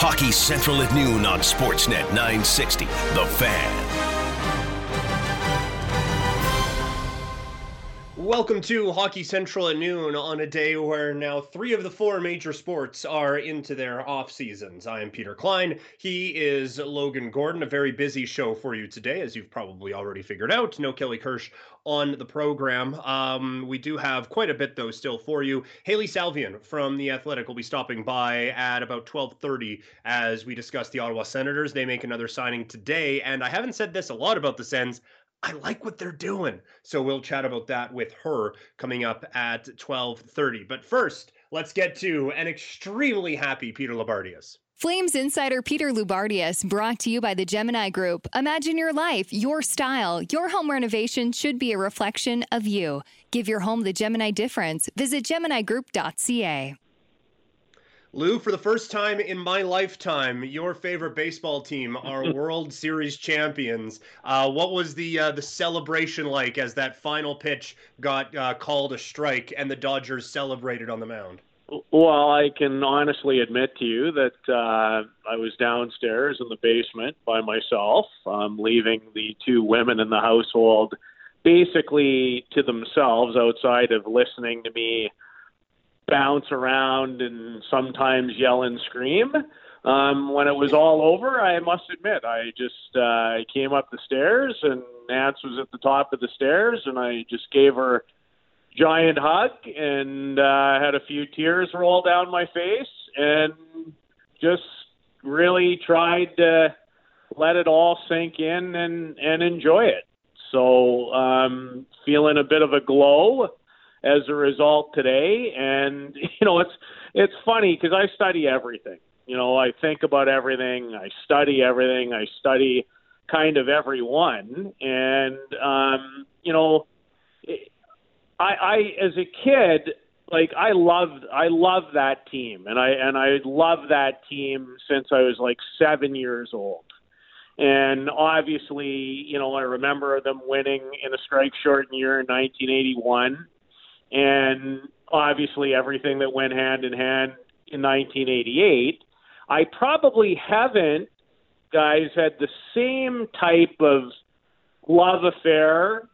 Hockey Central at noon on Sportsnet 960. The Fan. Welcome to Hockey Central at noon on a day where now three of the four major sports are into their off seasons. I am Peter Klein. He is Logan Gordon. A very busy show for you today, as you've probably already figured out. No Kelly Kirsch on the program. Um, we do have quite a bit though still for you. Hailey Salvian from the Athletic will be stopping by at about 12:30 as we discuss the Ottawa Senators. They make another signing today, and I haven't said this a lot about the Sens. I like what they're doing. So we'll chat about that with her coming up at 12:30. But first, let's get to an extremely happy Peter Loubardias. Flames insider Peter Loubardias brought to you by the Gemini Group. Imagine your life, your style. Your home renovation should be a reflection of you. Give your home the Gemini difference. Visit GeminiGroup.ca. Lou, for the first time in my lifetime, your favorite baseball team are World Series champions. Uh, what was the uh, the celebration like as that final pitch got uh, called a strike and the Dodgers celebrated on the mound? Well, I can honestly admit to you that uh, I was downstairs in the basement by myself, um, leaving the two women in the household basically to themselves outside of listening to me bounce around and sometimes yell and scream. Um, when it was all over, I must admit, I just uh, came up the stairs and Nance was at the top of the stairs, and I just gave her giant hug and uh, had a few tears roll down my face and just really tried to let it all sink in and and enjoy it. So um, feeling a bit of a glow as a result today. And you know, it's it's funny because I study everything. You know, I think about everything. I study everything. I study kind of everyone. And um, you know, I, I as a kid, like I loved I loved that team, and I and I loved that team since I was like seven years old. And obviously, you know, I remember them winning in a strike shortened year in 1981 and obviously everything that went hand in hand in 1988. I probably haven't, guys, had the same type of love affair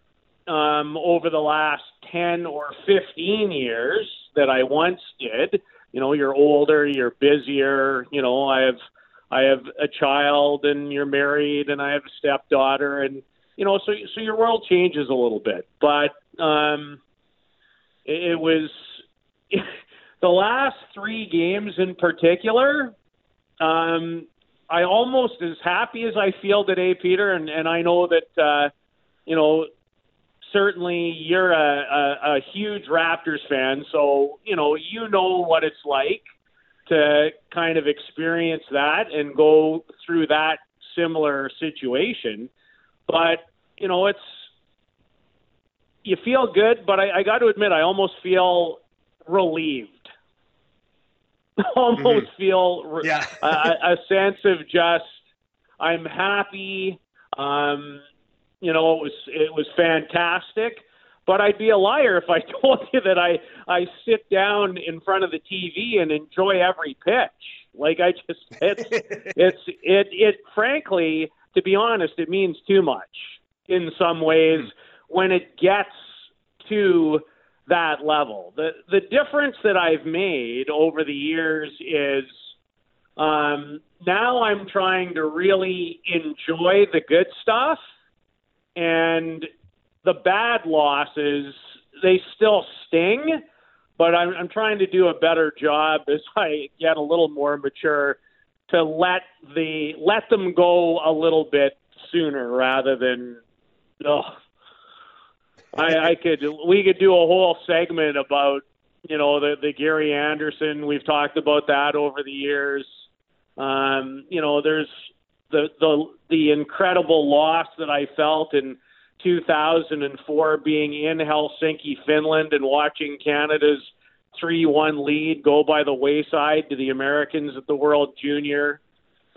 um, over the last 10 or 15 years that I once did. You know, you're older, you're busier. You know, I have I have a child, and you're married, and I have a stepdaughter, and you know, so so your world changes a little bit. But um, it was the last three games in particular. Um, I almost as happy as I feel today, Peter, and, and I know that uh, you know certainly you're a, a, a huge Raptors fan, so you know you know what it's like to kind of experience that and go through that similar situation. But you know it's you feel good, but I, I got to admit, I almost feel relieved. almost mm-hmm. feel re- yeah. a, a sense of just I'm happy. Um, you know, it was it was fantastic. But I'd be a liar if I told you that I I sit down in front of the TV and enjoy every pitch. Like I just it's it's it it frankly, to be honest, it means too much in some ways. When it gets to that level. The the difference that I've made over the years is um, now I'm trying to really enjoy the good stuff, and the bad losses they still sting, but I'm, I'm trying to do a better job as I get a little more mature to let the let them go a little bit sooner rather than oh, I, I could we could do a whole segment about you know the the Gary Anderson. We've talked about that over the years. Um, you know, there's the the the incredible loss that I felt in 2004 being in Helsinki, Finland, and watching Canada's 3-1 lead go by the wayside to the Americans at the World Junior.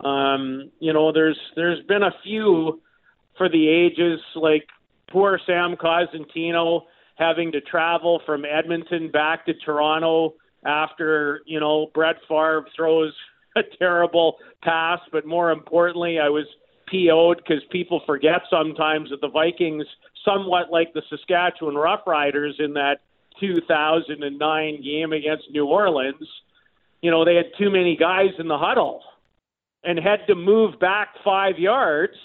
Um, you know, there's there's been a few for the ages like poor Sam Cosentino having to travel from Edmonton back to Toronto after you know Brett Favre throws a terrible pass, but more importantly, I was PO'd because people forget sometimes that the Vikings, somewhat like the Saskatchewan Roughriders in that 2009 game against New Orleans, you know, they had too many guys in the huddle and had to move back five yards,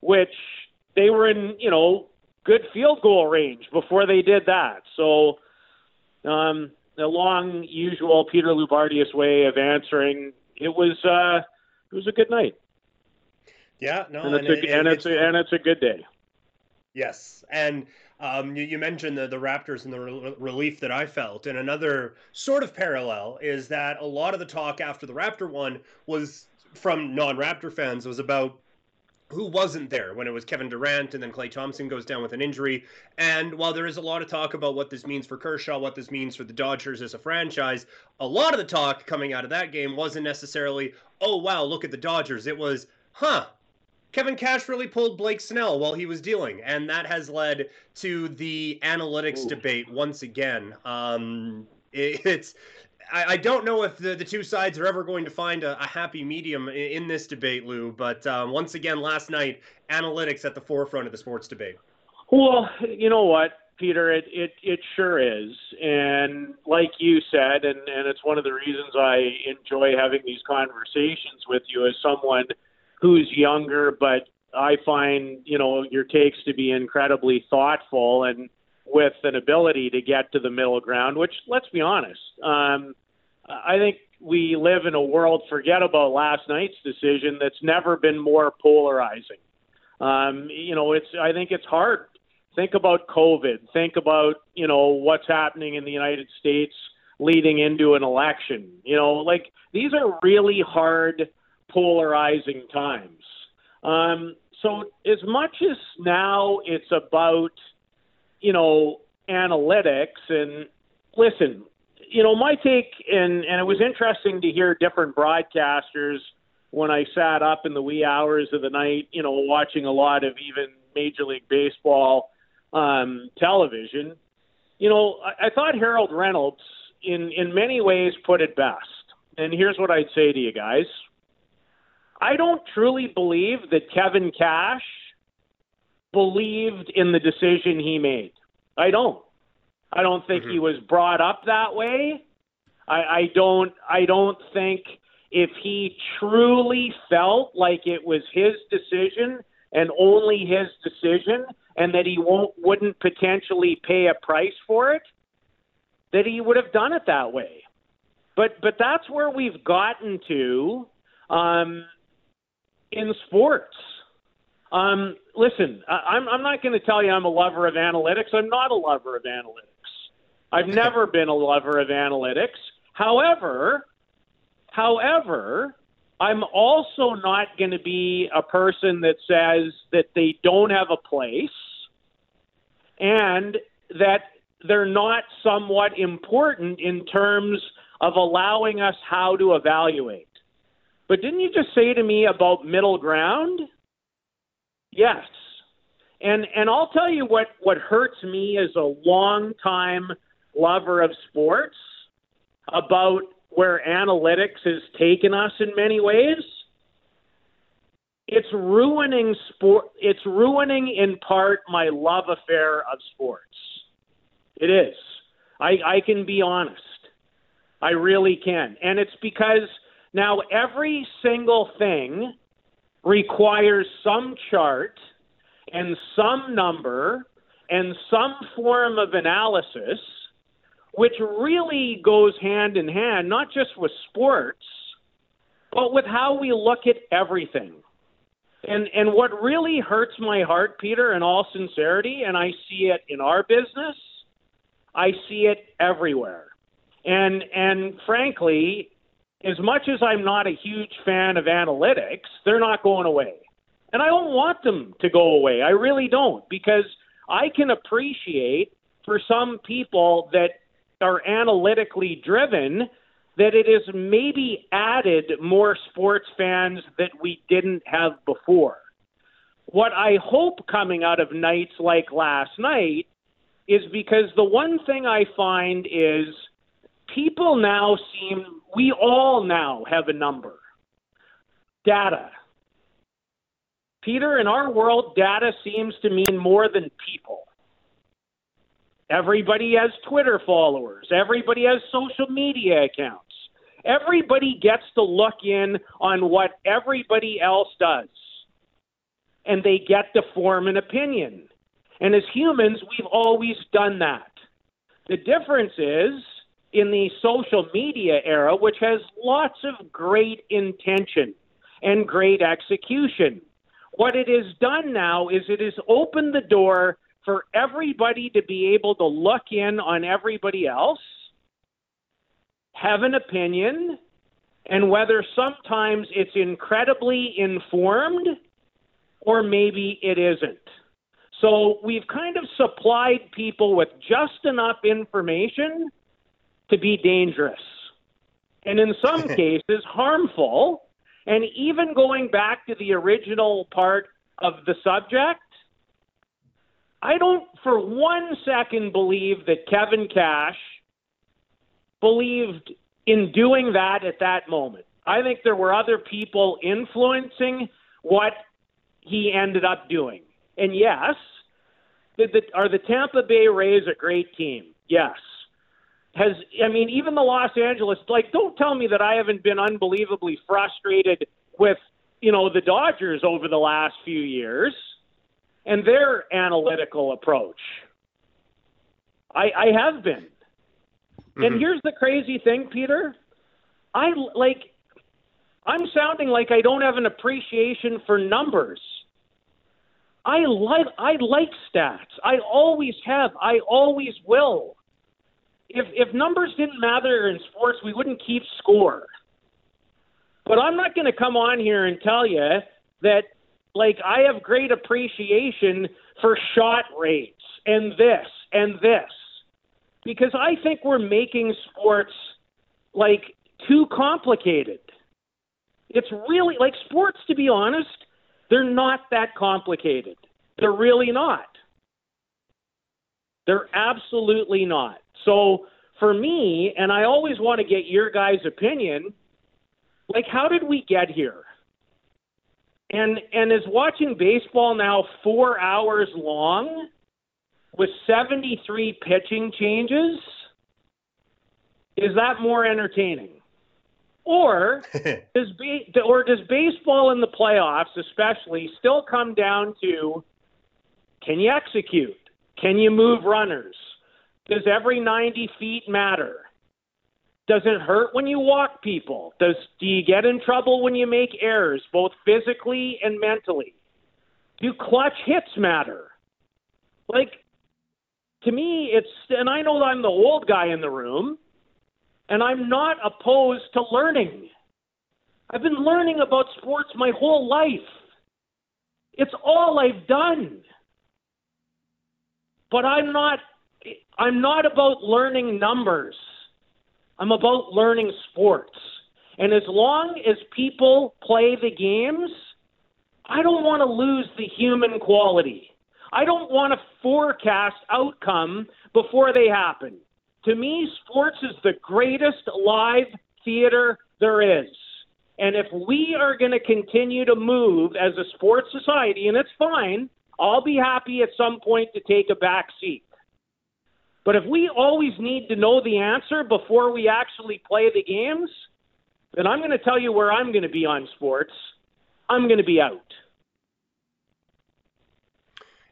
which they were in, you know, good field goal range before they did that. So, um, the long, usual Peter Loubardias way of answering. It was uh, it was a good night. Yeah, no, and it's, and a, it, and, it's, it's a, and it's a good day. Yes, and um, you, you, mentioned the, the Raptors and the re- relief that I felt, and another sort of parallel is that a lot of the talk after the Raptor one was from non-Raptor fans was about who wasn't there when it was Kevin Durant and then Klay Thompson goes down with an injury. And while there is a lot of talk about what this means for Kershaw, what this means for the Dodgers as a franchise, a lot of the talk coming out of that game wasn't necessarily, oh, wow, look at the Dodgers. It was, huh, Kevin Cash really pulled Blake Snell while he was dealing. And that has led to the analytics Ooh. debate once again. Um, it, it's I, I, don't know if the, the two sides are ever going to find a, a happy medium in, in, this debate, Lou. But um, once again, last night, analytics at the forefront of the sports debate. Well, you know what, Peter, it it, it sure is, and like you said, and and it's one of the reasons I enjoy having these conversations with you as someone who's younger, but I find you know your takes to be incredibly thoughtful and with an ability to get to the middle ground, which, let's be honest, um, I think we live in a world, forget about last night's decision, that's never been more polarizing. Um, you know, it's, I think it's hard. Think about COVID. Think about, you know, what's happening in the United States leading into an election. You know, like these are really hard, polarizing times. Um, so as much as now it's about – you know, analytics and listen, you know, my take and and it was interesting to hear different broadcasters when I sat up in the wee hours of the night, you know, watching a lot of even Major League Baseball um, television. You know, I, I thought Harold Reynolds in in many ways put it best. And here's what I'd say to you guys. I don't truly believe that Kevin Cash believed in the decision he made. I don't. I don't think mm-hmm. he was brought up that way. I, I don't. I don't think if he truly felt like it was his decision and only his decision, and that he won't wouldn't potentially pay a price for it, that he would have done it that way. But but that's where we've gotten to um, in sports. Um, listen, I, I'm, I'm not going to tell you I'm a lover of analytics. I'm not a lover of analytics. I've never been a lover of analytics. However, however, I'm also not going to be a person that says that they don't have a place and that they're not somewhat important in terms of allowing us how to evaluate. But didn't you just say to me about middle ground? Yes. And and I'll tell you what what hurts me as a long time lover of sports about where analytics has taken us in many ways. It's ruining sport it's ruining in part my love affair of sports. It is. I I can be honest. I really can. And it's because now every single thing requires some chart and some number and some form of analysis, which really goes hand in hand, not just with sports, but with how we look at everything. And and what really hurts my heart, Peter, in all sincerity, and I see it in our business, I see it everywhere. And and frankly, as much as I'm not a huge fan of analytics, they're not going away. And I don't want them to go away. I really don't because I can appreciate for some people that are analytically driven that it has maybe added more sports fans that we didn't have before. What I hope coming out of nights like last night is because the one thing I find is people now seem we all now have a number. data. Peter, in our world, data seems to mean more than people. Everybody has Twitter followers. Everybody has social media accounts. Everybody gets to look in on what everybody else does. And they get to form an opinion. And as humans, we've always done that. The difference is in the social media era, which has lots of great intention and great execution. What it has done now is it has opened the door for everybody to be able to look in on everybody else, have an opinion, and whether sometimes it's incredibly informed or maybe it isn't. So we've kind of supplied people with just enough information to be dangerous. And in some cases, harmful. And even going back to the original part of the subject, I don't for one second believe that Kevin Cash believed in doing that at that moment. I think there were other people influencing what he ended up doing. And yes, the, the, are the Tampa Bay Rays a great team? Yes. Has I mean even the Los Angeles like don't tell me that I haven't been unbelievably frustrated with you know the Dodgers over the last few years and their analytical approach. I, I have been. Mm-hmm. And here's the crazy thing, Peter. I like I'm sounding like I don't have an appreciation for numbers. I like I like stats. I always have. I always will. If if numbers didn't matter in sports, we wouldn't keep score. But I'm not going to come on here and tell you that like I have great appreciation for shot rates and this and this because I think we're making sports like too complicated. It's really like sports to be honest, they're not that complicated. They're really not. They're absolutely not. So for me, and I always want to get your guys' opinion, like how did we get here? And and is watching baseball now four hours long with 73 pitching changes? Is that more entertaining? Or does be, or does baseball in the playoffs, especially, still come down to can you execute? Can you move runners? Does every 90 feet matter? Does it hurt when you walk people? Does do you get in trouble when you make errors, both physically and mentally? Do clutch hits matter? Like to me, it's and I know I'm the old guy in the room, and I'm not opposed to learning. I've been learning about sports my whole life. It's all I've done. But I'm not I'm not about learning numbers. I'm about learning sports. And as long as people play the games, I don't want to lose the human quality. I don't want to forecast outcome before they happen. To me, sports is the greatest live theater there is. And if we are going to continue to move as a sports society, and it's fine, I'll be happy at some point to take a back seat. But if we always need to know the answer before we actually play the games, then I'm going to tell you where I'm going to be on sports. I'm going to be out.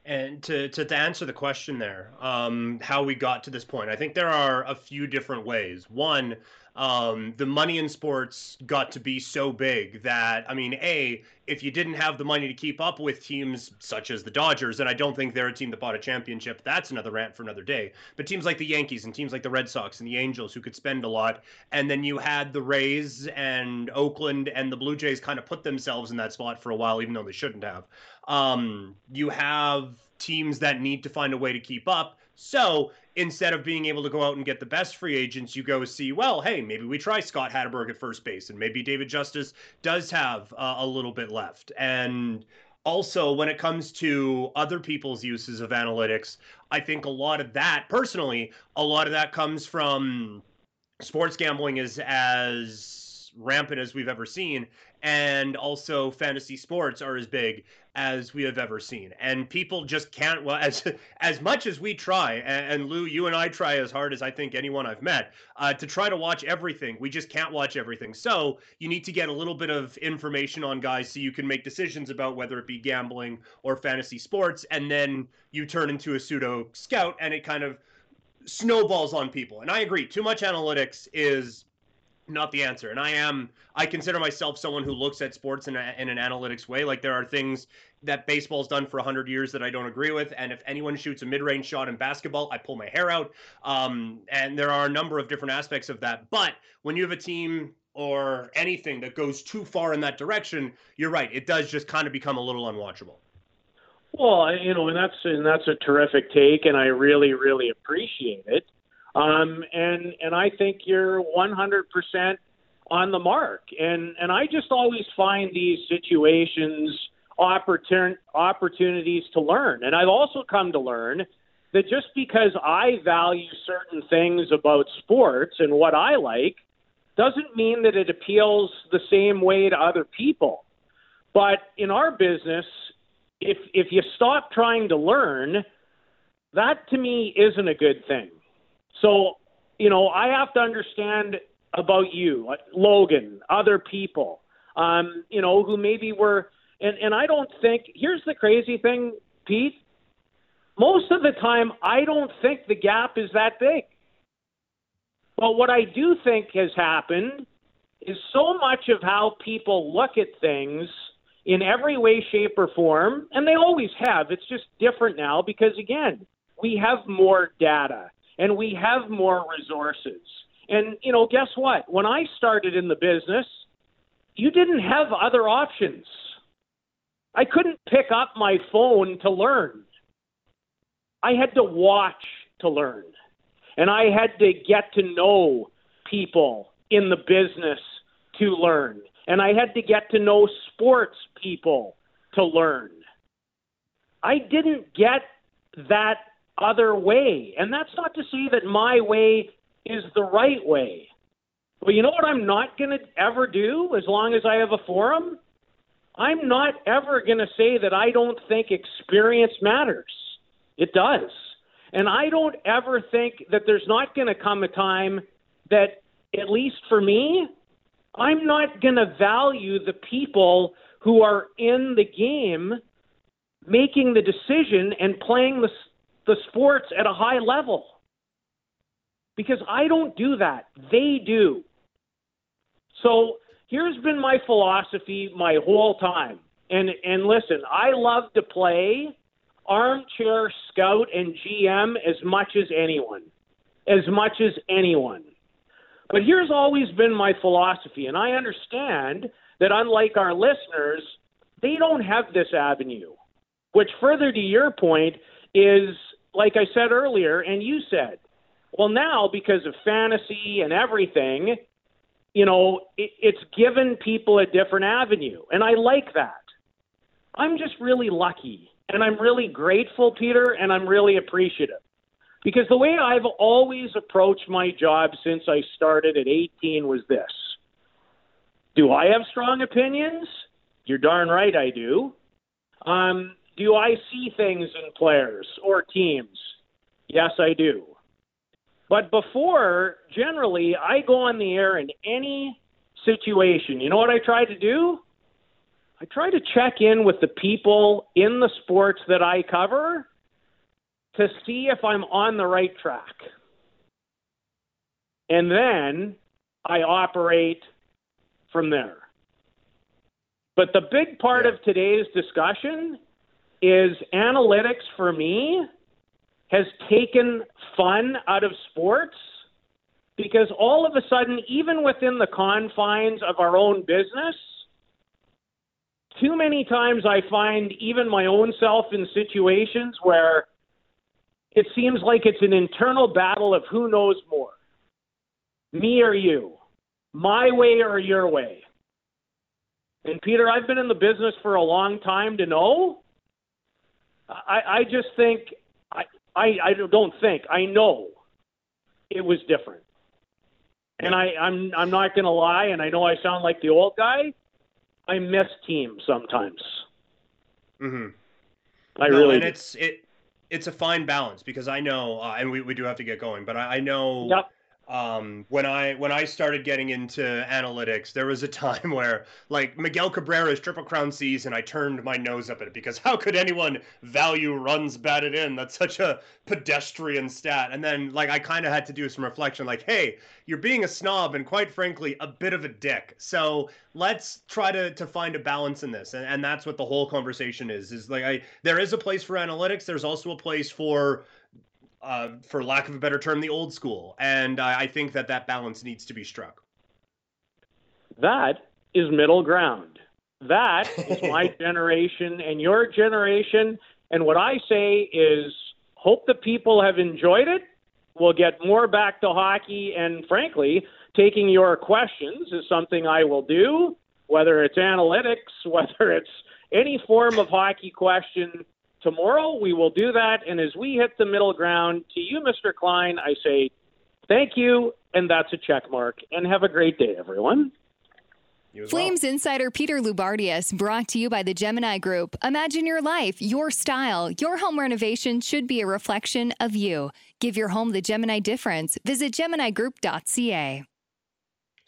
And to, to, to answer the question there, um, how we got to this point, I think there are a few different ways. One, um, the money in sports got to be so big that I mean, a if you didn't have the money to keep up with teams such as the Dodgers, and I don't think they're a team that bought a championship. That's another rant for another day. But teams like the Yankees and teams like the Red Sox and the Angels who could spend a lot, and then you had the Rays and Oakland and the Blue Jays kind of put themselves in that spot for a while, even though they shouldn't have. Um, you have teams that need to find a way to keep up. So instead of being able to go out and get the best free agents, you go see, well, hey, maybe we try Scott Hatteberg at first base, and maybe David Justice does have uh, a little bit left. And also, when it comes to other people's uses of analytics, I think a lot of that, personally, a lot of that comes from sports gambling is as rampant as we've ever seen, and also fantasy sports are as big as we have ever seen. And people just can't. Well, as as much as we try, and, and Lou, you and I try as hard as I think anyone I've met uh, to try to watch everything. We just can't watch everything. So you need to get a little bit of information on guys so you can make decisions about whether it be gambling or fantasy sports, and then you turn into a pseudo scout, and it kind of snowballs on people. And I agree, too much analytics is not the answer. And I am, I consider myself someone who looks at sports in, a, in an analytics way. Like there are things that baseball's done for 100 years that I don't agree with. And if anyone shoots a mid range shot in basketball, I pull my hair out. Um, and there are a number of different aspects of that. But when you have a team or anything that goes too far in that direction, you're right. It does just kind of become a little unwatchable. Well, you know, and that's and that's a terrific take, and I really, really appreciate it. Um, and and I think you're 100% on the mark. And and I just always find these situations opportun- opportunities to learn. And I've also come to learn that just because I value certain things about sports and what I like doesn't mean that it appeals the same way to other people. But in our business, if if you stop trying to learn, that to me isn't a good thing. So, you know, I have to understand about you, Logan, other people, um, you know, who maybe were, and, and I don't think, here's the crazy thing, Pete. Most of the time, I don't think the gap is that big. But what I do think has happened is so much of how people look at things in every way, shape, or form, and they always have. It's just different now because, again, we have more data and we have more resources. And, you know, guess what? When I started in the business, you didn't have other options. I couldn't pick up my phone to learn. I had to watch to learn. And I had to get to know people in the business to learn. And I had to get to know sports people to learn. I didn't get that other way. And that's not to say that my way is the right way. But you know what I'm not going to ever do as long as I have a forum? I'm not ever going to say that I don't think experience matters. It does. And I don't ever think that there's not going to come a time that, at least for me, I'm not going to value the people who are in the game making the decision and playing the, the sports at a high level. Because I don't do that. They do. So here's been my philosophy my whole time. And and listen, I love to play armchair scout and GM as much as anyone. As much as anyone. But here's always been my philosophy, and I understand that unlike our listeners, they don't have this avenue. Which, further to your point, is like I said earlier, and you said, well, now because of fantasy and everything, you know, it, it's given people a different avenue. And I like that. I'm just really lucky. And I'm really grateful, Peter, and I'm really appreciative. Because the way I've always approached my job since I started at 18 was this Do I have strong opinions? You're darn right I do. Um, do I see things in players or teams? Yes, I do. But before, generally, I go on the air in any situation. You know what I try to do? I try to check in with the people in the sports that I cover to see if I'm on the right track. And then I operate from there. But the big part yeah. of today's discussion is analytics for me has taken fun out of sports because all of a sudden, even within the confines of our own business, too many times I find even my own self in situations where it seems like it's an internal battle of who knows more me or you, my way or your way. And Peter, I've been in the business for a long time to know. I, I just think I, I I don't think I know it was different. And I, I'm I'm not going to lie, and I know I sound like the old guy. I miss teams sometimes. Mm-hmm. I no, really. and do. it's it it's a fine balance because I know, uh, and we, we do have to get going, but I, I know Yep. Um, when I when I started getting into analytics, there was a time where like Miguel Cabrera's triple crown season, I turned my nose up at it because how could anyone value runs batted in? That's such a pedestrian stat. And then like I kind of had to do some reflection, like, hey, you're being a snob and quite frankly a bit of a dick. So let's try to to find a balance in this, and, and that's what the whole conversation is. Is like I there is a place for analytics. There's also a place for uh, for lack of a better term, the old school. And I I think that that balance needs to be struck. That is middle ground. That is my generation and your generation. And what I say is hope the people have enjoyed it. We'll get more back to hockey. And frankly, taking your questions is something I will do, whether it's analytics, whether it's any form of hockey question. Tomorrow we will do that. And as we hit the middle ground, to you, Mr. Klein, I say thank you. And that's a check mark. And have a great day, everyone. You as well. Flames insider Peter Loubardias brought to you by the Gemini Group. Imagine your life, your style. Your home renovation should be a reflection of you. Give your home the Gemini difference. Visit GeminiGroup.ca.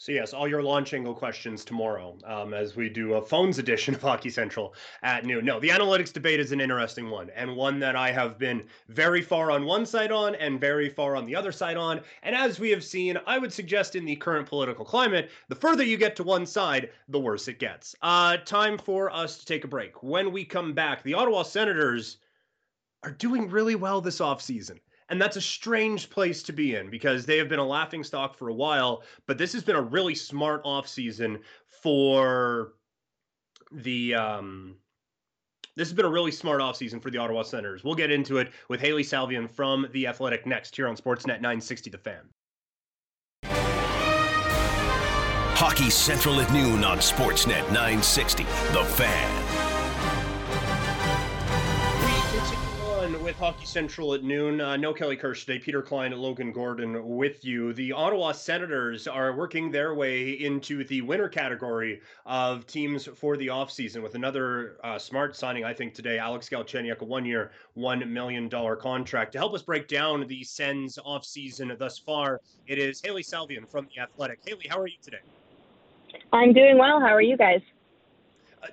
So yes, all your launch angle questions tomorrow, um, as we do a phones edition of Hockey Central at noon. No, the analytics debate is an interesting one, and one that I have been very far on one side on and very far on the other side on. And as we have seen, I would suggest in the current political climate, the further you get to one side, the worse it gets. Uh, time for us to take a break. When we come back, the Ottawa Senators are doing really well this offseason. And that's a strange place to be in because they have been a laughing stock for a while, but this has been a really smart offseason for the um this has been a really smart offseason for the Ottawa Senators. We'll get into it with Hailey Salvian from The Athletic next here on Sportsnet 960 The Fan. Hockey Central at noon on Sportsnet 960. The Fan. Hockey Central at noon. Uh, no Kelly Kirsch today. Peter Klein, Logan Gordon with you. The Ottawa Senators are working their way into the winner category of teams for the offseason with another uh, smart signing, I think, today. Alex Galchenyuk, a one year, $1 million contract. To help us break down the Sens offseason thus far, it is Hailey Salvian from The Athletic. Hailey, how are you today? I'm doing well. How are you guys?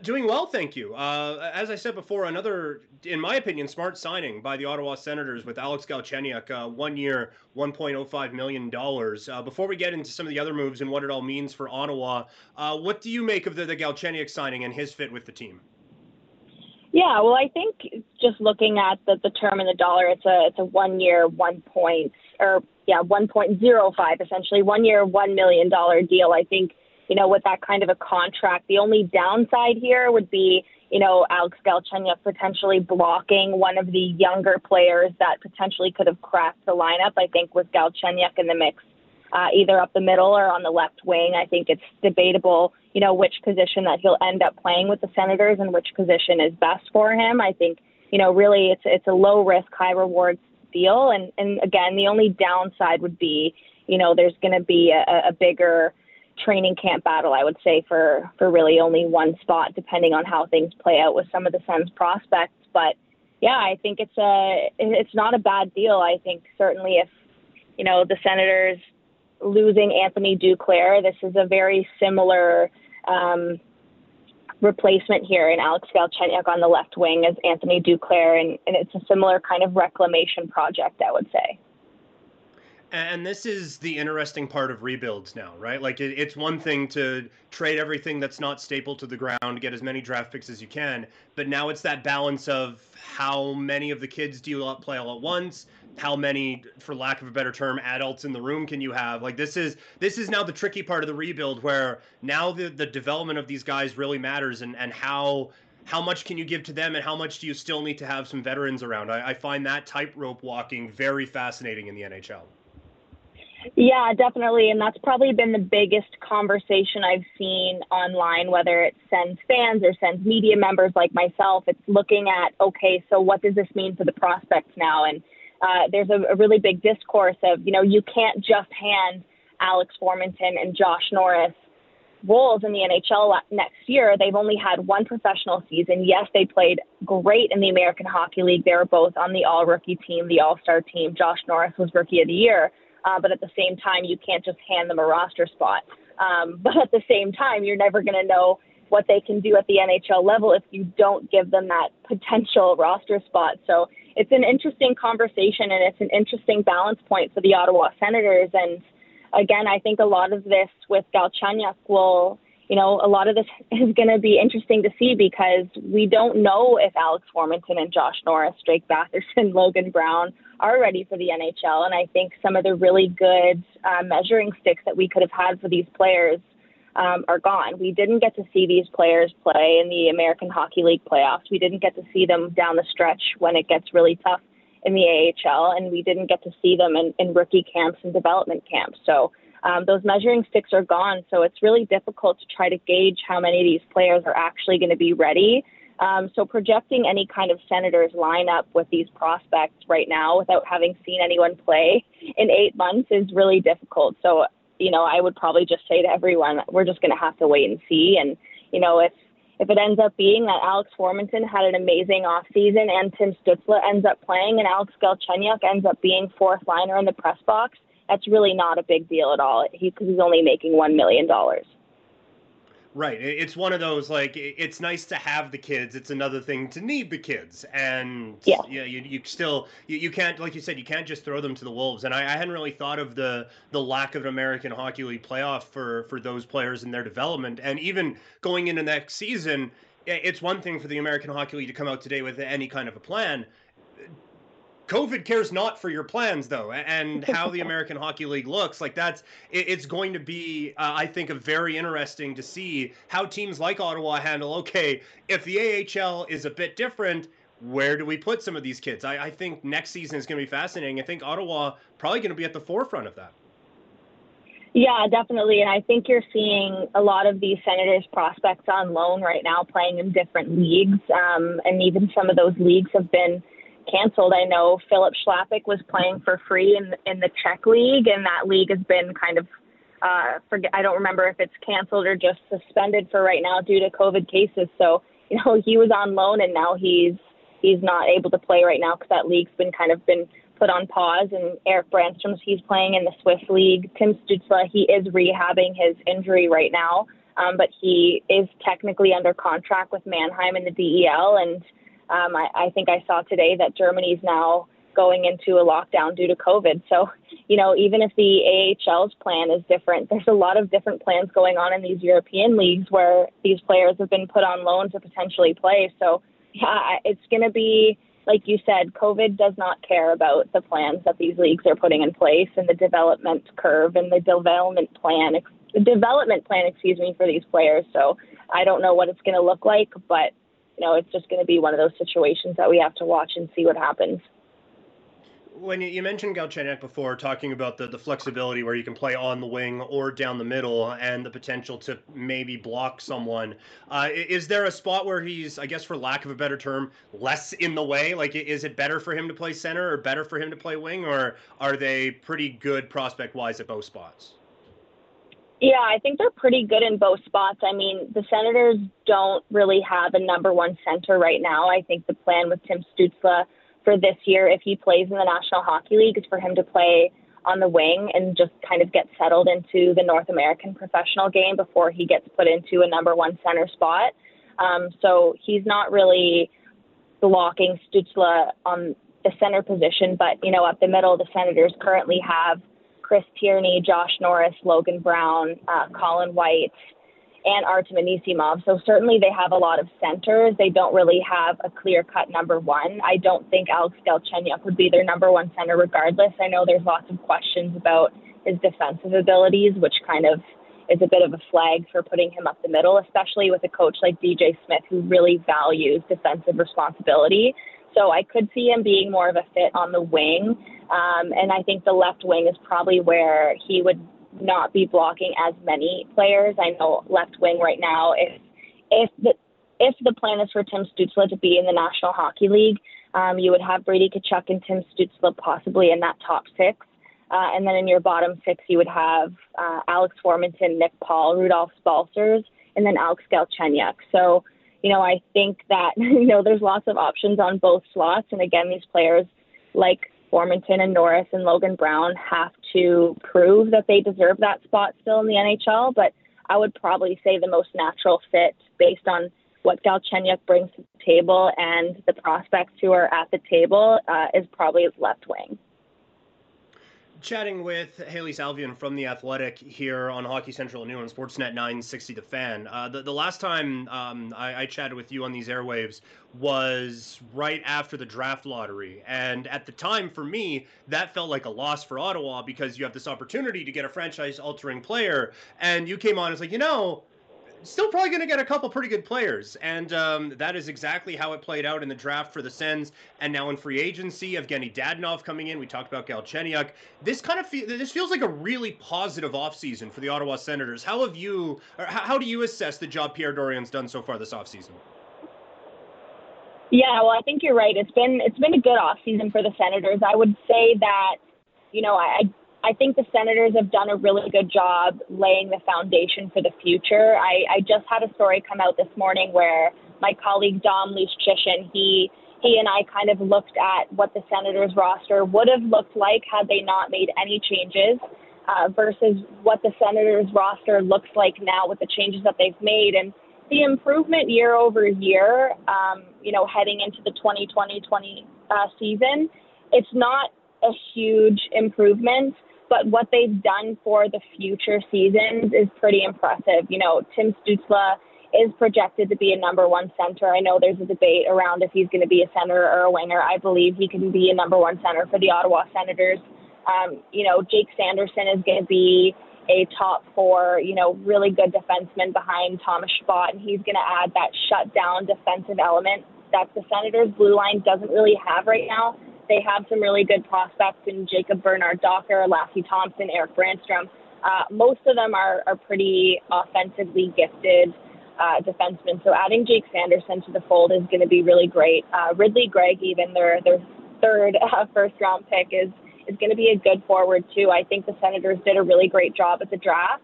Doing well, thank you. Uh, as I said before, another, in my opinion, smart signing by the Ottawa Senators with Alex Galchenyuk, uh, one year, $1.05 million. Uh, before we get into some of the other moves and what it all means for Ottawa, uh, what do you make of the, the Galchenyuk signing and his fit with the team? Yeah, well, I think just looking at the, the term and the dollar, it's a it's a one year one point or yeah one point zero five essentially one year one million dollar deal. I think you know with that kind of a contract, the only downside here would be you know Alex Galchenyuk potentially blocking one of the younger players that potentially could have cracked the lineup. I think with Galchenyuk in the mix, uh, either up the middle or on the left wing, I think it's debatable you know, which position that he'll end up playing with the Senators and which position is best for him. I think, you know, really it's it's a low risk, high reward deal. And and again, the only downside would be, you know, there's going to be a, a bigger training camp battle, I would say, for for really only one spot, depending on how things play out with some of the Sens prospects. But yeah, I think it's a it's not a bad deal. I think certainly if you know the Senators losing Anthony Duclair, this is a very similar um, replacement here in Alex Galchenyuk on the left wing as Anthony Duclair, and, and it's a similar kind of reclamation project, I would say. And this is the interesting part of rebuilds now, right? Like it, it's one thing to trade everything that's not staple to the ground, get as many draft picks as you can, but now it's that balance of how many of the kids do you play all at once? How many, for lack of a better term, adults in the room can you have? Like this is this is now the tricky part of the rebuild, where now the the development of these guys really matters, and and how how much can you give to them and how much do you still need to have some veterans around? I, I find that tightrope walking very fascinating in the NHL. Yeah, definitely. And that's probably been the biggest conversation I've seen online, whether it Sens fans or Sens media members like myself. It's looking at, okay, so what does this mean for the prospects now? And uh, there's a, a really big discourse of, you know, you can't just hand Alex Formenton and Josh Norris roles in the NHL next year. They've only had one professional season. Yes, they played great in the American Hockey League. They were both on the all rookie team, the all star team. Josh Norris was rookie of the year. Uh, but at the same time, you can't just hand them a roster spot. Um, but at the same time, you're never going to know what they can do at the NHL level if you don't give them that potential roster spot. So it's an interesting conversation and it's an interesting balance point for the Ottawa Senators. And again, I think a lot of this with Galchenyuk will, you know, a lot of this is going to be interesting to see because we don't know if Alex Formenton and Josh Norris, Drake Batherson, Logan Brown are ready for the NHL. And I think some of the really good uh, measuring sticks that we could have had for these players um, are gone. We didn't get to see these players play in the American Hockey League playoffs. We didn't get to see them down the stretch when it gets really tough in the AHL, and we didn't get to see them in, in rookie camps and development camps. So um, those measuring sticks are gone. So it's really difficult to try to gauge how many of these players are actually going to be ready. Um, so projecting any kind of Senators lineup with these prospects right now without having seen anyone play in eight months is really difficult. So you know, I would probably just say to everyone, we're just going to have to wait and see. And, you know, if, if it ends up being that Alex Formenton had an amazing off season and Tim Stützle ends up playing and Alex Galchenyuk ends up being fourth liner in the press box, that's really not a big deal at all. He, cause he's only making $1 million. Right. It's one of those like it's nice to have the kids. It's another thing to need the kids, and yeah, yeah you, you still you, you can't like you said you can't just throw them to the wolves. And I, I hadn't really thought of the the lack of an American Hockey League playoff for for those players in their development, and even going into next season. It's one thing for the American Hockey League to come out today with any kind of a plan COVID cares not for your plans, though, and how the American Hockey League looks. Like that's it's going to be, uh, I think, a very interesting to see how teams like Ottawa handle. Okay, if the AHL is a bit different, where do we put some of these kids? I, I think next season is going to be fascinating. I think Ottawa probably going to be at the forefront of that. Yeah, definitely. And I think you're seeing a lot of these Senators prospects on loan right now playing in different leagues. Um, and even some of those leagues have been canceled. I know Filip Chlapik was playing for free in in the Czech league, and that league has been kind of uh, forget. I don't remember if it's canceled or just suspended for right now due to COVID cases. So you know he was on loan, and now he's he's not able to play right now because that league's been kind of been put on pause. And Erik Brännström's he's playing in the Swiss league. Tim Stützle he is rehabbing his injury right now, um, but he is technically under contract with Mannheim in the DEL and um, I, I think I saw today that Germany's now going into a lockdown due to COVID. So, you know, even if the AHL's plan is different, there's a lot of different plans going on in these European leagues where these players have been put on loan to potentially play. So, yeah, it's going to be, like you said, COVID does not care about the plans that these leagues are putting in place and the development curve and the development plan, development plan, excuse me, for these players. So, I don't know what it's going to look like, but you know, it's just going to be one of those situations that we have to watch and see what happens. When you mentioned Galchenyuk before, talking about the, the flexibility where you can play on the wing or down the middle and the potential to maybe block someone, uh, is there a spot where he's, I guess, for lack of a better term, less in the way? Like, is it better for him to play center or better for him to play wing, or are they pretty good prospect wise at both spots? Yeah, I think they're pretty good in both spots. I mean, the Senators don't really have a number one center right now. I think the plan with Tim Stützle for this year, if he plays in the National Hockey League, is for him to play on the wing and just kind of get settled into the North American professional game before he gets put into a number one center spot. Um, so he's not really blocking Stützle on the center position, but you know, up the middle, the Senators currently have Chris Tierney, Josh Norris, Logan Brown, uh, Colin White, and Artem Anisimov. So certainly they have a lot of centers. They don't really have a clear cut number one. I don't think Alex Galchenyuk would be their number one center regardless. I know there's lots of questions about his defensive abilities, which kind of is a bit of a flag for putting him up the middle, especially with a coach like DJ Smith who really values defensive responsibility. So I could see him being more of a fit on the wing. Um, and I think the left wing is probably where he would not be blocking as many players. I know left wing right now, if if the if the plan is for Tim Stützle to be in the National Hockey League, um, you would have Brady Tkachuk and Tim Stützle possibly in that top six. Uh, and then in your bottom six, you would have uh, Alex Formenton, Nick Paul, Rudolph Balcers, and then Alex Galchenyuk. So, you know, I think that, you know, there's lots of options on both slots. And again, these players like Formenton and Norris and Logan Brown have to prove that they deserve that spot still in the NHL. But I would probably say the most natural fit based on what Galchenyuk brings to the table and the prospects who are at the table uh, is probably his left wing chatting with Hailey Salvian from The Athletic here on Hockey Central at noon on Sportsnet 960 The Fan. Uh, the, the last time um, I, I, chatted with you on these airwaves was right after the draft lottery. And at the time, for me, that felt like a loss for Ottawa because you have this opportunity to get a franchise altering player. And you came on and was like, you know, still probably going to get a couple pretty good players, and um, that is exactly how it played out in the draft for the Sens, and now in free agency, Evgeny Dadonov coming in. We talked about Galchenyuk. This kind of fe- this feels like a really positive offseason for the Ottawa Senators. How have you, or how, do you assess the job Pierre Dorion's done so far this offseason? Yeah, well, I think you're right. It's been it's been a good offseason for the Senators. I would say that, you know, I think the Senators have done a really good job laying the foundation for the future. I, I just had a story come out this morning where my colleague Dom Luszczyszyn, he he and I kind of looked at what the Senators roster would have looked like had they not made any changes uh, versus what the Senators roster looks like now with the changes that they've made. And the improvement year over year, um, you know, heading into the 2020-20 uh, season, it's not a huge improvement but what they've done for the future seasons is pretty impressive. You know, Tim Stützle is projected to be a number one center. I know there's a debate around if he's going to be a center or a winger. I believe he can be a number one center for the Ottawa Senators. Um, you know, Jake Sanderson is going to be a top four, you know, really good defenseman behind Thomas Chabot, and he's going to add that shutdown defensive element that the Senators' blue line doesn't really have right now. They have some really good prospects in Jacob Bernard Docker, Lassi Thomson, Erik Brännström. Uh, most of them are, are pretty offensively gifted uh, defensemen. So adding Jake Sanderson to the fold is going to be really great. Uh, Ridly Greig, even their their third uh, first round pick, is is going to be a good forward too. I think the Senators did a really great job at the draft.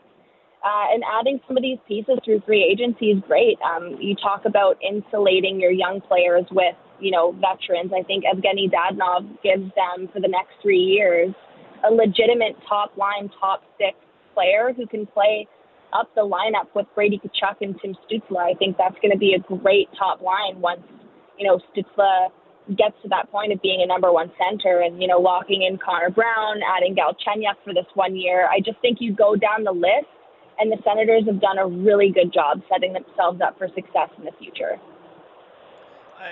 Uh, and adding some of these pieces through free agency is great. Um, you talk about insulating your young players with you know, veterans. I think Evgeny Dadonov gives them for the next three years a legitimate top line, top six player who can play up the lineup with Brady Tkachuk and Tim Stützle. I think that's going to be a great top line once, you know, Stützle gets to that point of being a number one center and, you know, locking in Connor Brown, adding Galchenyuk for this one year. I just think you go down the list and the Senators have done a really good job setting themselves up for success in the future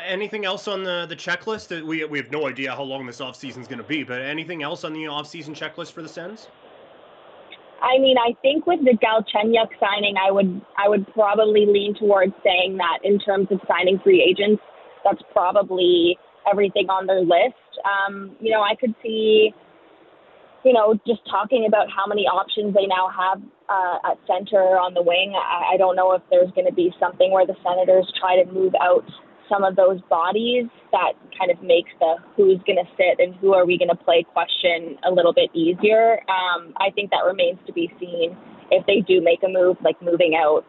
anything else on the, the checklist? That we we have no idea how long this offseason is going to be, but anything else on the offseason checklist for the Sens? I mean, I think with the Galchenyuk signing, I would I would probably lean towards saying that in terms of signing free agents, that's probably everything on their list. Um, you know, I could see, you know, just talking about how many options they now have uh, at center on the wing. I, I don't know if there's going to be something where the Senators try to move out some of those bodies that kind of makes the who's going to sit and who are we going to play question a little bit easier. Um, I think that remains to be seen if they do make a move, like moving out.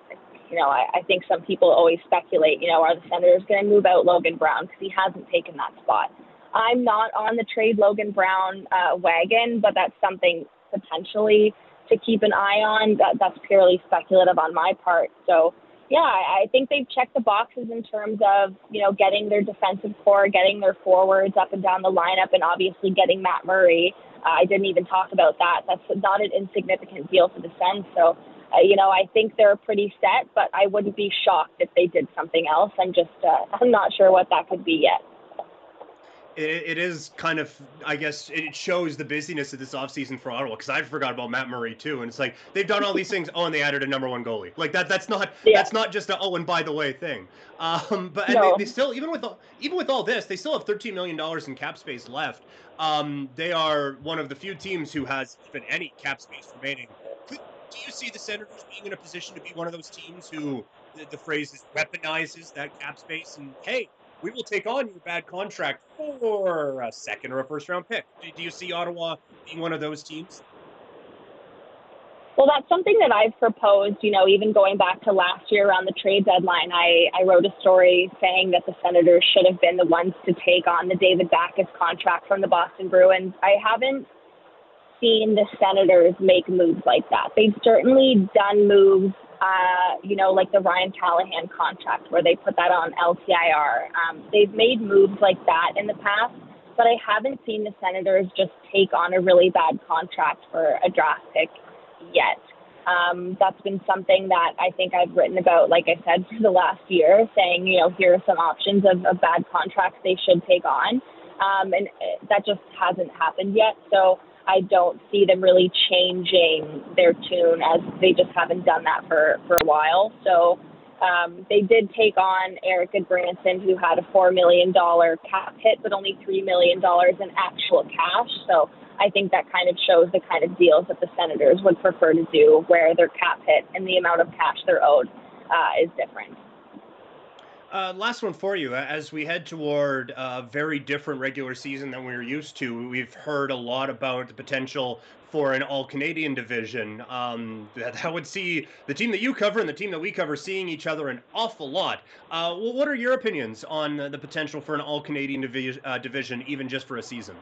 You know, I, I think some people always speculate, you know, are the Senators going to move out Logan Brown because he hasn't taken that spot. I'm not on the trade Logan Brown uh, wagon, but that's something potentially to keep an eye on. That, that's purely speculative on my part. So yeah, I think they've checked the boxes in terms of, you know, getting their defensive core, getting their forwards up and down the lineup, and obviously getting Matt Murray. Uh, I didn't even talk about that. That's not an insignificant deal for the Sens. So, uh, you know, I think they're pretty set, but I wouldn't be shocked if they did something else. I'm just, uh, I'm not sure what that could be yet it, it is kind of, I guess, it shows the busyness of this offseason for Ottawa because I forgot about Matt Murray too, and it's like they've done all these things. Oh, and they added a number one goalie. Like that. That's not. Yeah. That's not just a oh, and by the way thing. Um, but no. they, they, still, even with all, even with all this, they still have 13 million dollars in cap space left. Um, they are one of the few teams who has even any cap space remaining. Do you see the Senators being in a position to be one of those teams who the, the phrase is weaponizes that cap space and hey we will take on your bad contract for a second or a first round pick. Do you see Ottawa being one of those teams? Well, that's something that I've proposed, you know, even going back to last year around the trade deadline. I, I wrote a story saying that the Senators should have been the ones to take on the David Backes contract from the Boston Bruins. I haven't seen the Senators make moves like that. They've certainly done moves, uh, you know, like the Ryan Callahan contract where they put that on LTIR. Um, they've made moves like that in the past, but I haven't seen the Senators just take on a really bad contract for a draft pick yet. Um, that's been something that I think I've written about, like I said, for the last year, saying, you know, here are some options of, of bad contracts they should take on. Um, and uh, that just hasn't happened yet. So I don't see them really changing their tune as they just haven't done that for, for a while. So um, they did take on Erik Gudbranson, who had a $4 million cap hit, but only $3 million in actual cash. So I think that kind of shows the kind of deals that the Senators would prefer to do, where their cap hit and the amount of cash they're owed uh, is different. Uh, last one for you. As we head toward a very different regular season than we are used to, we've heard a lot about the potential for an all Canadian division. Um, that, that would see the team that you cover and the team that we cover seeing each other an awful lot. Uh, well, what are your opinions on the potential for an all Canadian divi- uh, division, even just for a season?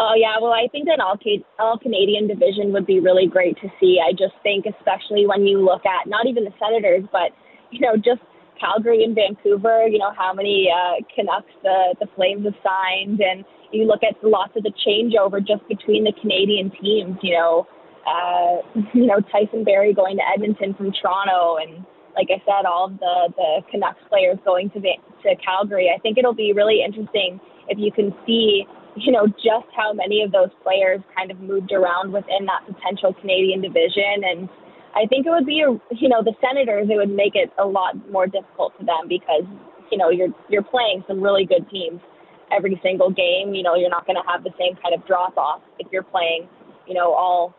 Oh yeah, well I think an all all Canadian division would be really great to see. I just think, especially when you look at not even the Senators, but you know just Calgary and Vancouver. You know how many uh, Canucks the the Flames have signed, and you look at lots of the changeover just between the Canadian teams. You know, uh, you know Tyson Barrie going to Edmonton from Toronto, and like I said, all of the the Canucks players going to to Calgary. I think it'll be really interesting if you can see you know, just how many of those players kind of moved around within that potential Canadian division. And I think it would be, a, you know, the Senators, it would make it a lot more difficult for them because, you know, you're, you're playing some really good teams every single game. You know, you're not going to have the same kind of drop off if you're playing, you know, all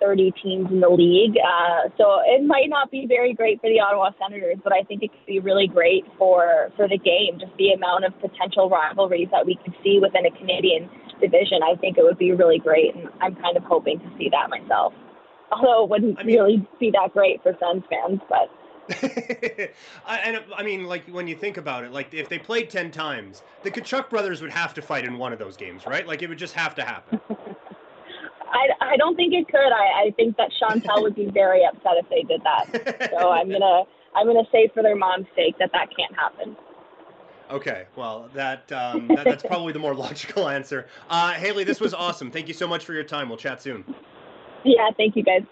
30 teams in the league. Uh, so it might not be very great for the Ottawa Senators, but I think it could be really great for, for the game. Just the amount of potential rivalries that we could see within a Canadian division, I think it would be really great. And I'm kind of hoping to see that myself. Although it wouldn't I mean, really be that great for Sens fans, but. and I mean, like when you think about it, like if they played ten times, the Tkachuk brothers would have to fight in one of those games, right? Like it would just have to happen. I, I don't think it could. I, I think that Chantal would be very upset if they did that. So I'm gonna I'm gonna say for their mom's sake that that can't happen. Okay, well that, um, that that's probably the more logical answer. Uh, Hailey, this was awesome. Thank you so much for your time. We'll chat soon. Yeah, thank you guys.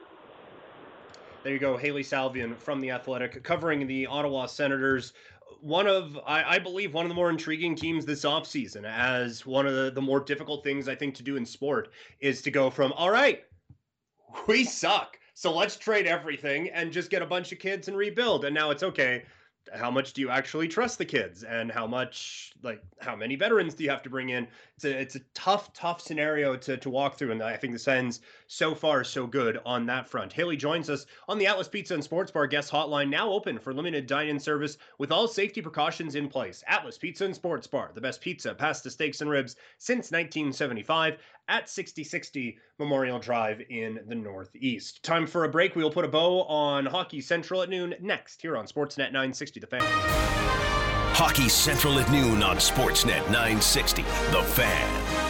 There you go, Hailey Salvian from the Athletic, covering the Ottawa Senators one of I, I, believe one of the more intriguing teams this offseason as one of the, the more difficult things I think to do in sport is to go from all right, we suck. So let's trade everything and just get a bunch of kids and rebuild. And now it's okay how much do you actually trust the kids? And how much like how many veterans do you have to bring in? It's a it's a tough tough scenario to to walk through and i think the Sens so far so good on that front. Hailey joins us on the atlas pizza and sports bar guest hotline now open for limited dine-in service with all safety precautions in place. Atlas pizza and sports bar the best pizza pasta steaks and ribs since 1975 at 6060 Memorial Drive in the Northeast. Time for a break. We will put a bow on Hockey Central at noon next here on Sportsnet 960 The Fan. Hockey Central at noon on Sportsnet 960 The Fan.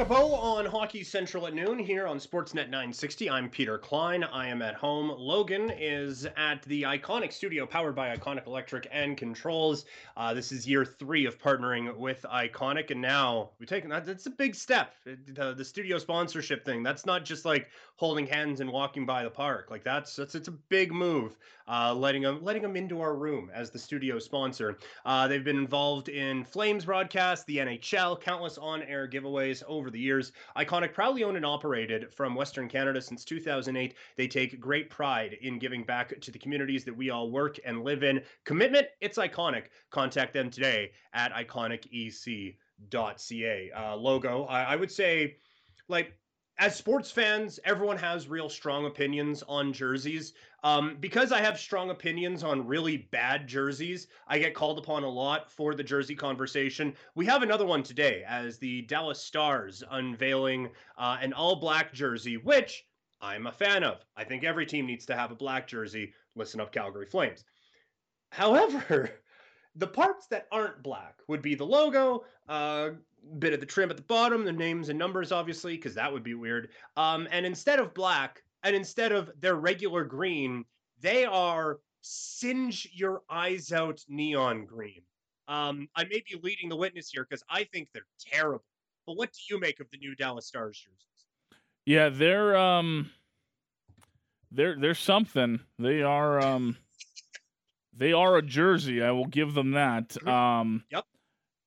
A bow on Hockey Central at noon here on Sportsnet 960. I'm Peter Klein. I am at home. Logan is at the Iconic Studio, powered by Iconic Electric and Controls. Uh, this is year three of partnering with Iconic, and now we've taken that. That's a big step. The, the studio sponsorship thing. That's not just like holding hands and walking by the park. Like that's that's it's a big move. Uh, letting them letting them into our room as the studio sponsor. Uh, they've been involved in Flames broadcast, the NHL, countless on-air giveaways over over the years. Iconic, proudly owned and operated from Western Canada since 2008. They take great pride in giving back to the communities that we all work and live in. Commitment, it's iconic. Contact them today at iconicec.ca. Uh, logo, I, I would say, like, as sports fans, everyone has real strong opinions on jerseys. Um, because I have strong opinions on really bad jerseys, I get called upon a lot for the jersey conversation. We have another one today as the Dallas Stars unveiling uh, an all black jersey, which I'm a fan of. I think every team needs to have a black jersey. Listen up, Calgary Flames. However, the parts that aren't black would be the logo, uh, bit of the trim at the bottom, the names and numbers, obviously, because that would be weird. Um, and instead of black, and instead of their regular green, they are singe your eyes out neon green. Um, I may be leading the witness here because I think they're terrible. But what do you make of the new Dallas Stars jerseys? Yeah, they're um, they're they're something. They are um, they are a jersey. I will give them that. Um, yep.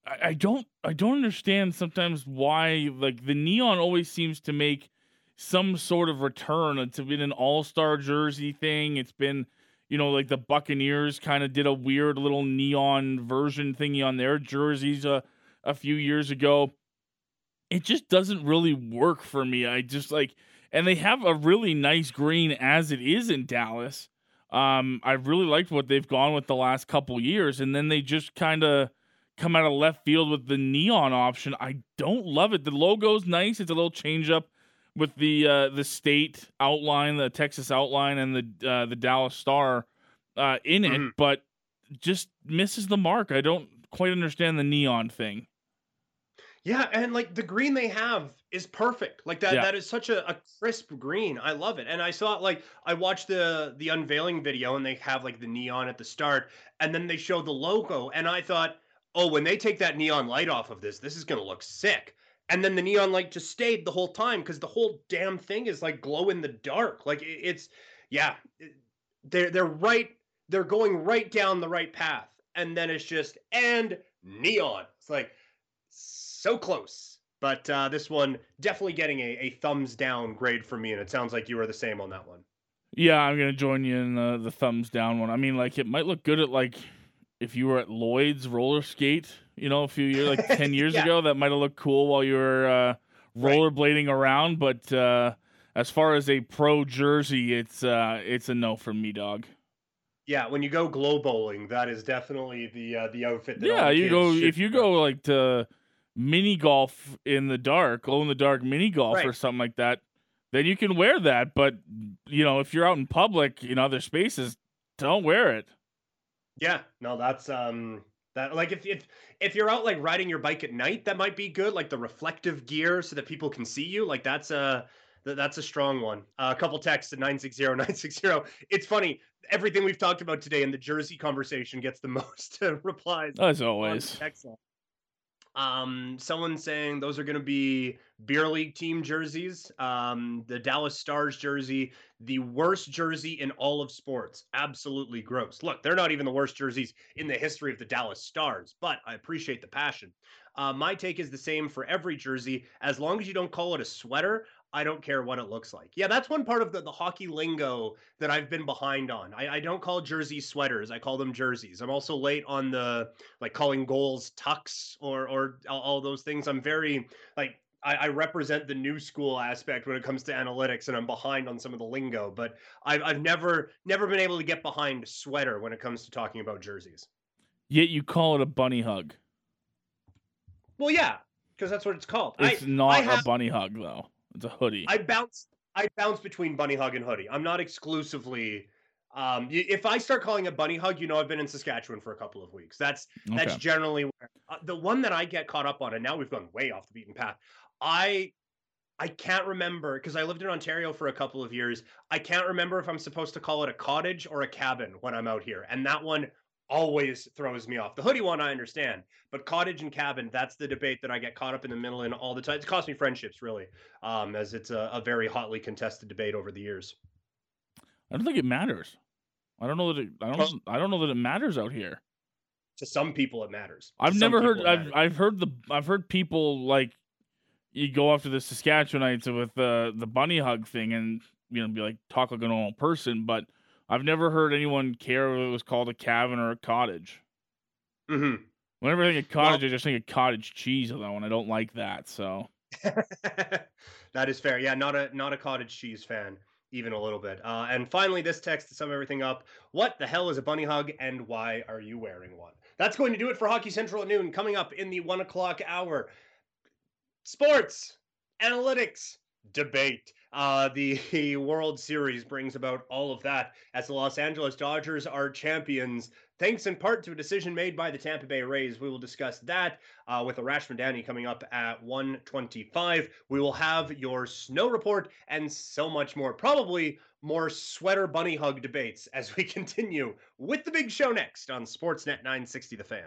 I, I don't I don't understand sometimes why like the neon always seems to make some sort of return. It's been an all star jersey thing. It's been you know like the Buccaneers kind of did a weird little neon version thingy on their jerseys a a few years ago. It just doesn't really work for me. I just like and they have a really nice green as it is in Dallas. Um, I really liked what they've gone with the last couple years, and then they just kind of come out of left field with the neon option. I don't love it. The logo's nice. It's a little change up with the uh, the state outline, the Texas outline, and the uh, the Dallas Star uh, in it, Mhm. but just misses the mark. I don't quite understand the neon thing. Yeah, and like the green they have is perfect. Like that Yeah. that is such a, a crisp green. I love it. And I saw like I watched the the unveiling video and they have like the neon at the start and then they show the logo and I thought, "Oh, when they take that neon light off of this, this is going to look sick." And then the neon light just stayed the whole time cuz the whole damn thing is like glow in the dark. Like it's yeah, they're they're right they're going right down the right path. And then it's just and neon. It's like so close. But uh, this one definitely getting a, a thumbs down grade from me, and it sounds like you are the same on that one. Yeah, I'm gonna join you in the, the thumbs down one. I mean, like it might look good at like if you were at Lloyd's roller skate, you know, a few years like ten years Yeah. ago, that might have looked cool while you were uh, Right. rollerblading around. But uh, as far as a pro jersey, it's uh, it's a no from me, dog. Yeah, when you go glow bowling, that is definitely the uh, the outfit. That Yeah, the you go if you go like to mini golf in the dark, glow in the dark mini golf or something like that, then you can wear that. But you know, if you're out in public in other spaces, don't wear it. Yeah, no, that's um that like if if if you're out like riding your bike at night, that might be good. Like the reflective gear so that people can see you. Like that's a that's a strong one. Uh, a couple texts at 960-960. It's funny. Everything we've talked about today in the jersey conversation gets the most uh, replies. As always. line. Um, someone saying those are going to be beer league team jerseys. Um, the Dallas Stars jersey, the worst jersey in all of sports. Absolutely gross. Look, they're not even the worst jerseys in the history of the Dallas Stars, but I appreciate the passion. Uh, my take is the same for every jersey. As long as you don't call it a sweater, I don't care what it looks like. Yeah, that's one part of the, the hockey lingo that I've been behind on. I, I don't call jerseys sweaters. I call them jerseys. I'm also late on the like calling goals tucks or or all, those things. I'm very like I, I represent the new school aspect when it comes to analytics, and I'm behind on some of the lingo. But I've I've never never been able to get behind sweater when it comes to talking about jerseys. Yet you call it a bunny hug. Well, yeah, because that's what it's called. It's I, not I a have- bunny hug though. It's a hoodie. I bounce I bounce between bunny hug and hoodie. I'm not exclusively. Um, if I start calling it bunny hug, you know I've been in Saskatchewan for a couple of weeks. That's That's Okay. generally where uh, the one that I get caught up on, and now we've gone way off the beaten path. I I can't remember because I lived in Ontario for a couple of years. I can't remember if I'm supposed to call it a cottage or a cabin when I'm out here, and that one always throws me off. The hoodie one I understand, but cottage and cabin, that's the debate that I get caught up in the middle in all the time. It's cost me friendships really, um, as it's a, a very hotly contested debate over the years. I don't think it matters. I don't know that it, I don't I don't know that it matters out here. To some people, it matters. I've never heard I've. I've heard the I've heard people like you go after the Saskatchewanites with the the bunny hug thing and you know be like talk like a normal person, but I've never heard anyone care if it was called a cabin or a cottage. Mhm. Whenever I think of cottage, I just think of cottage cheese that one. I don't like that. So that is fair. Yeah, not a not a cottage cheese fan, even a little bit. Uh, and finally, this text to sum everything up: What the hell is a bunny hug, and why are you wearing one? That's going to do it for Hockey Central at noon. Coming up in the one o'clock hour, sports, analytics, debate. Uh, the World Series brings about all of that as the Los Angeles Dodgers are champions, thanks in part to a decision made by the Tampa Bay Rays. We will discuss that uh, with Arash Madani coming up at 125. We will have your snow report and so much more. Probably more sweater bunny hug debates as we continue with the big show next on Sportsnet 960 The Fan.